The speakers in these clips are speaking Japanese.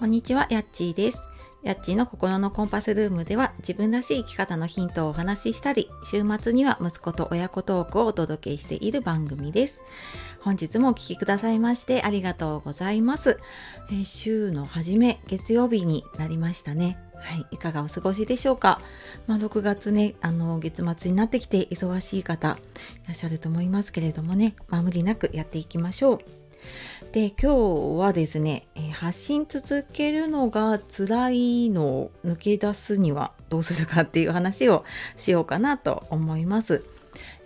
こんにちは、やっちーです。やっちーの心のコンパスルームでは自分らしい生き方のヒントをお話ししたり、週末には息子と親子トークをお届けしている番組です。本日もお聴きくださいましてありがとうございます。えー週の初め、月曜日になりましたね。はい、いかがお過ごしでしょうか？まあ、6月ね、あの月末になってきて忙しい方いらっしゃると思いますけれどもね、まあ、無理なくやっていきましょう。で今日はですね、発信続けるのが辛いのを抜け出すにはどうするかっていう話をしようかなと思います。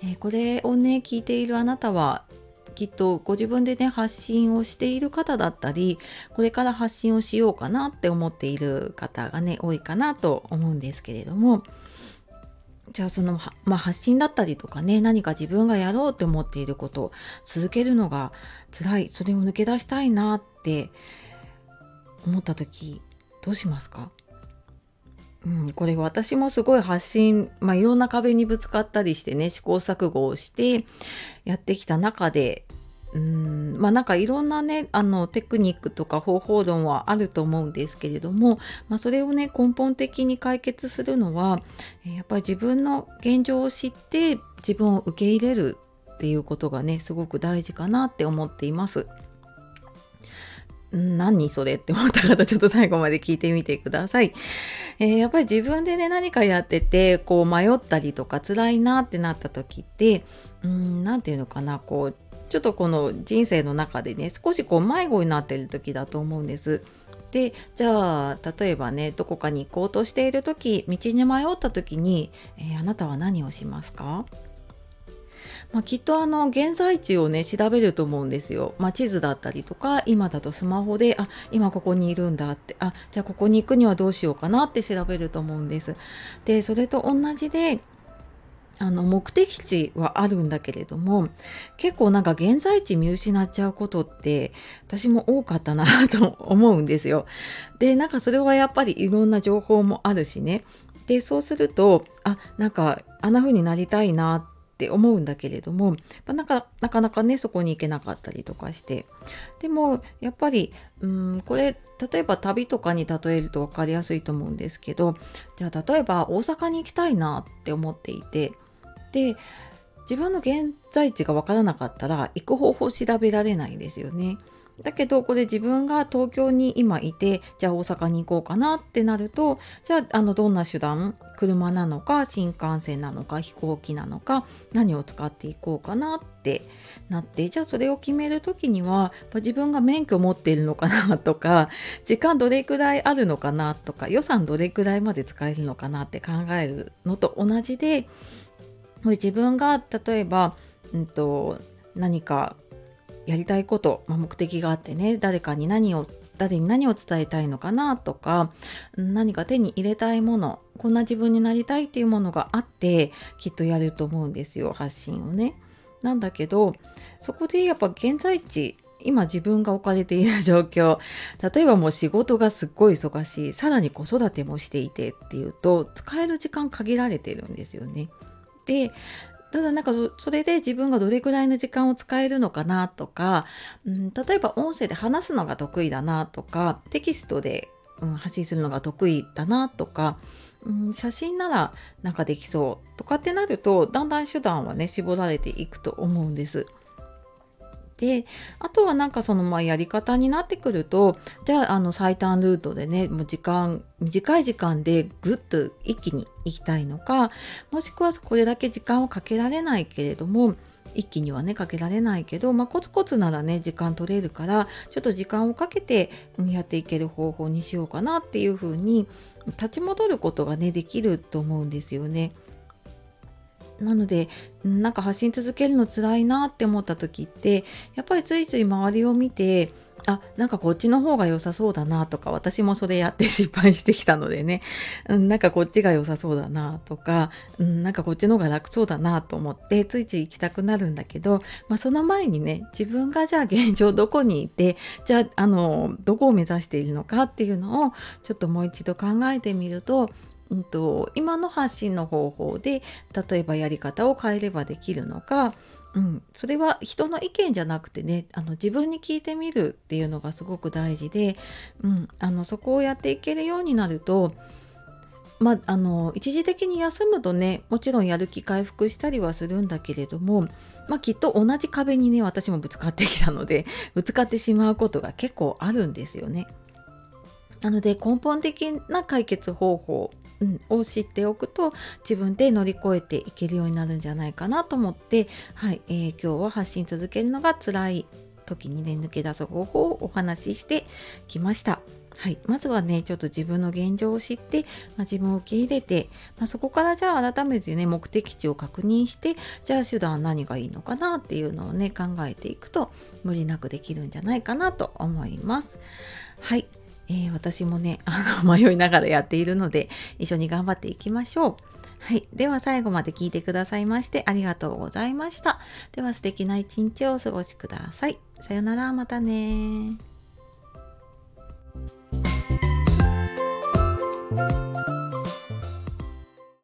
えこれをね聞いているあなたはきっとご自分でね発信をしている方だったりこれから発信をしようかなって思っている方がね多いかなと思うんですけれどもじゃあその、まあ、発信だったりとかね何か自分がやろうって思っていることを続けるのが辛い。それを抜け出したいなって思った時どうしますか？うん、これ私もすごい発信、まあ、いろんな壁にぶつかったりしてね試行錯誤をしてやってきた中でうんまあなんかいろんなねあのテクニックとか方法論はあると思うんですけれども、まあ、それをね根本的に解決するのはやっぱり自分の現状を知って自分を受け入れるっていうことがねすごく大事かなって思っています。何それって思った方ちょっと最後まで聞いてみてください。えーやっぱり自分でね何かやっててこう迷ったりとか辛いなってなった時ってうん何て言うのかなこうちょっとこの人生の中でね少しこう迷子になっている時だと思うんです。でじゃあ例えばねどこかに行こうとしている時道に迷った時に、えーあなたは何をしますか？まあ、きっとあの現在地をね調べると思うんですよ。まあ、地図だったりとか今だとスマホであ今ここにいるんだってあじゃあここに行くにはどうしようかなって調べると思うんです。でそれと同じであの目的地はあるんだけれども結構なんか現在地見失っちゃうことって私も多かったなと思うんですよ。でなんかそれはやっぱりいろんな情報もあるしねでそうするとあなんかあんな風になりたいなって思うんだけれども、なかなかなかねそこに行けなかったりとかしてでもやっぱりうんこれ例えば旅とかに例えると分かりやすいと思うんですけどじゃあ例えば大阪に行きたいなって思っていてで自分の現在地が分からなかったら行く方法調べられないですよね。だけどこれ自分が東京に今いてじゃあ大阪に行こうかなってなるとじゃああのどんな手段車なのか新幹線なのか飛行機なのか何を使っていこうかなってなってじゃあそれを決める時には自分が免許持っているのかなとか時間どれくらいあるのかなとか予算どれくらいまで使えるのかなって考えるのと同じで自分が例えば、うん、と何かやりたいこと、まあ、目的があってね誰かに何を誰に何を伝えたいのかなとか何か手に入れたいものこんな自分になりたいっていうものがあってきっとやると思うんですよ発信をね。なんだけどそこでやっぱ現在地今自分が置かれている状況例えばもう仕事がすっごい忙しいさらに子育てもしていてっていうと使える時間限られてるんですよね。でただなんかそれで自分がどれくらいの時間を使えるのかなとか、うん、例えば音声で話すのが得意だなとかテキストで、うん、発信するのが得意だなとか、うん、写真ならなんかできそうとかってなるとだんだん手段はね絞られていくと思うんです。であとはなんかそのまあやり方になってくるとじゃああの最短ルートでねもう時間短い時間でぐっと一気に行きたいのかもしくはこれだけ時間をかけられないけれども一気にはねかけられないけど、まあ、コツコツならね時間取れるからちょっと時間をかけてやっていける方法にしようかなっていう風に立ち戻ることがねできると思うんですよね。なのでなんか発信続けるの辛いなって思った時ってやっぱりついつい周りを見てあなんかこっちの方が良さそうだなとか私もそれやって失敗してきたのでね、うん、なんかこっちが良さそうだなとか、うん、なんかこっちの方が楽そうだなと思ってついつい行きたくなるんだけど、まあ、その前にね自分がじゃあ現状どこにいてじゃああのどこを目指しているのかっていうのをちょっともう一度考えてみるとうんと、今の発信の方法で例えばやり方を変えればできるのか、うん、それは人の意見じゃなくてねあの自分に聞いてみるっていうのがすごく大事で、うん、あのそこをやっていけるようになるとまあ、の一時的に休むとねもちろんやる気回復したりはするんだけれども、まあ、きっと同じ壁にね私もぶつかってきたのでぶつかってしまうことが結構あるんですよね。なので根本的な解決方法、を知っておくと自分で乗り越えていけるようになるんじゃないかなと思って、はいえー、今日は発信続けるのが辛い時にね抜け出す方法をお話ししてきました。はい、まずはねちょっと自分の現状を知って、まあ、自分を受け入れて、まあ、そこからじゃあ改めてね目的地を確認してじゃあ手段は何がいいのかなっていうのをね考えていくと無理なくできるんじゃないかなと思います。はい、えー、私もね あの迷いながらやっているので一緒に頑張っていきましょう。はい。では最後まで聞いてくださいましてありがとうございました。では素敵な一日をお過ごしください。さよなら、またね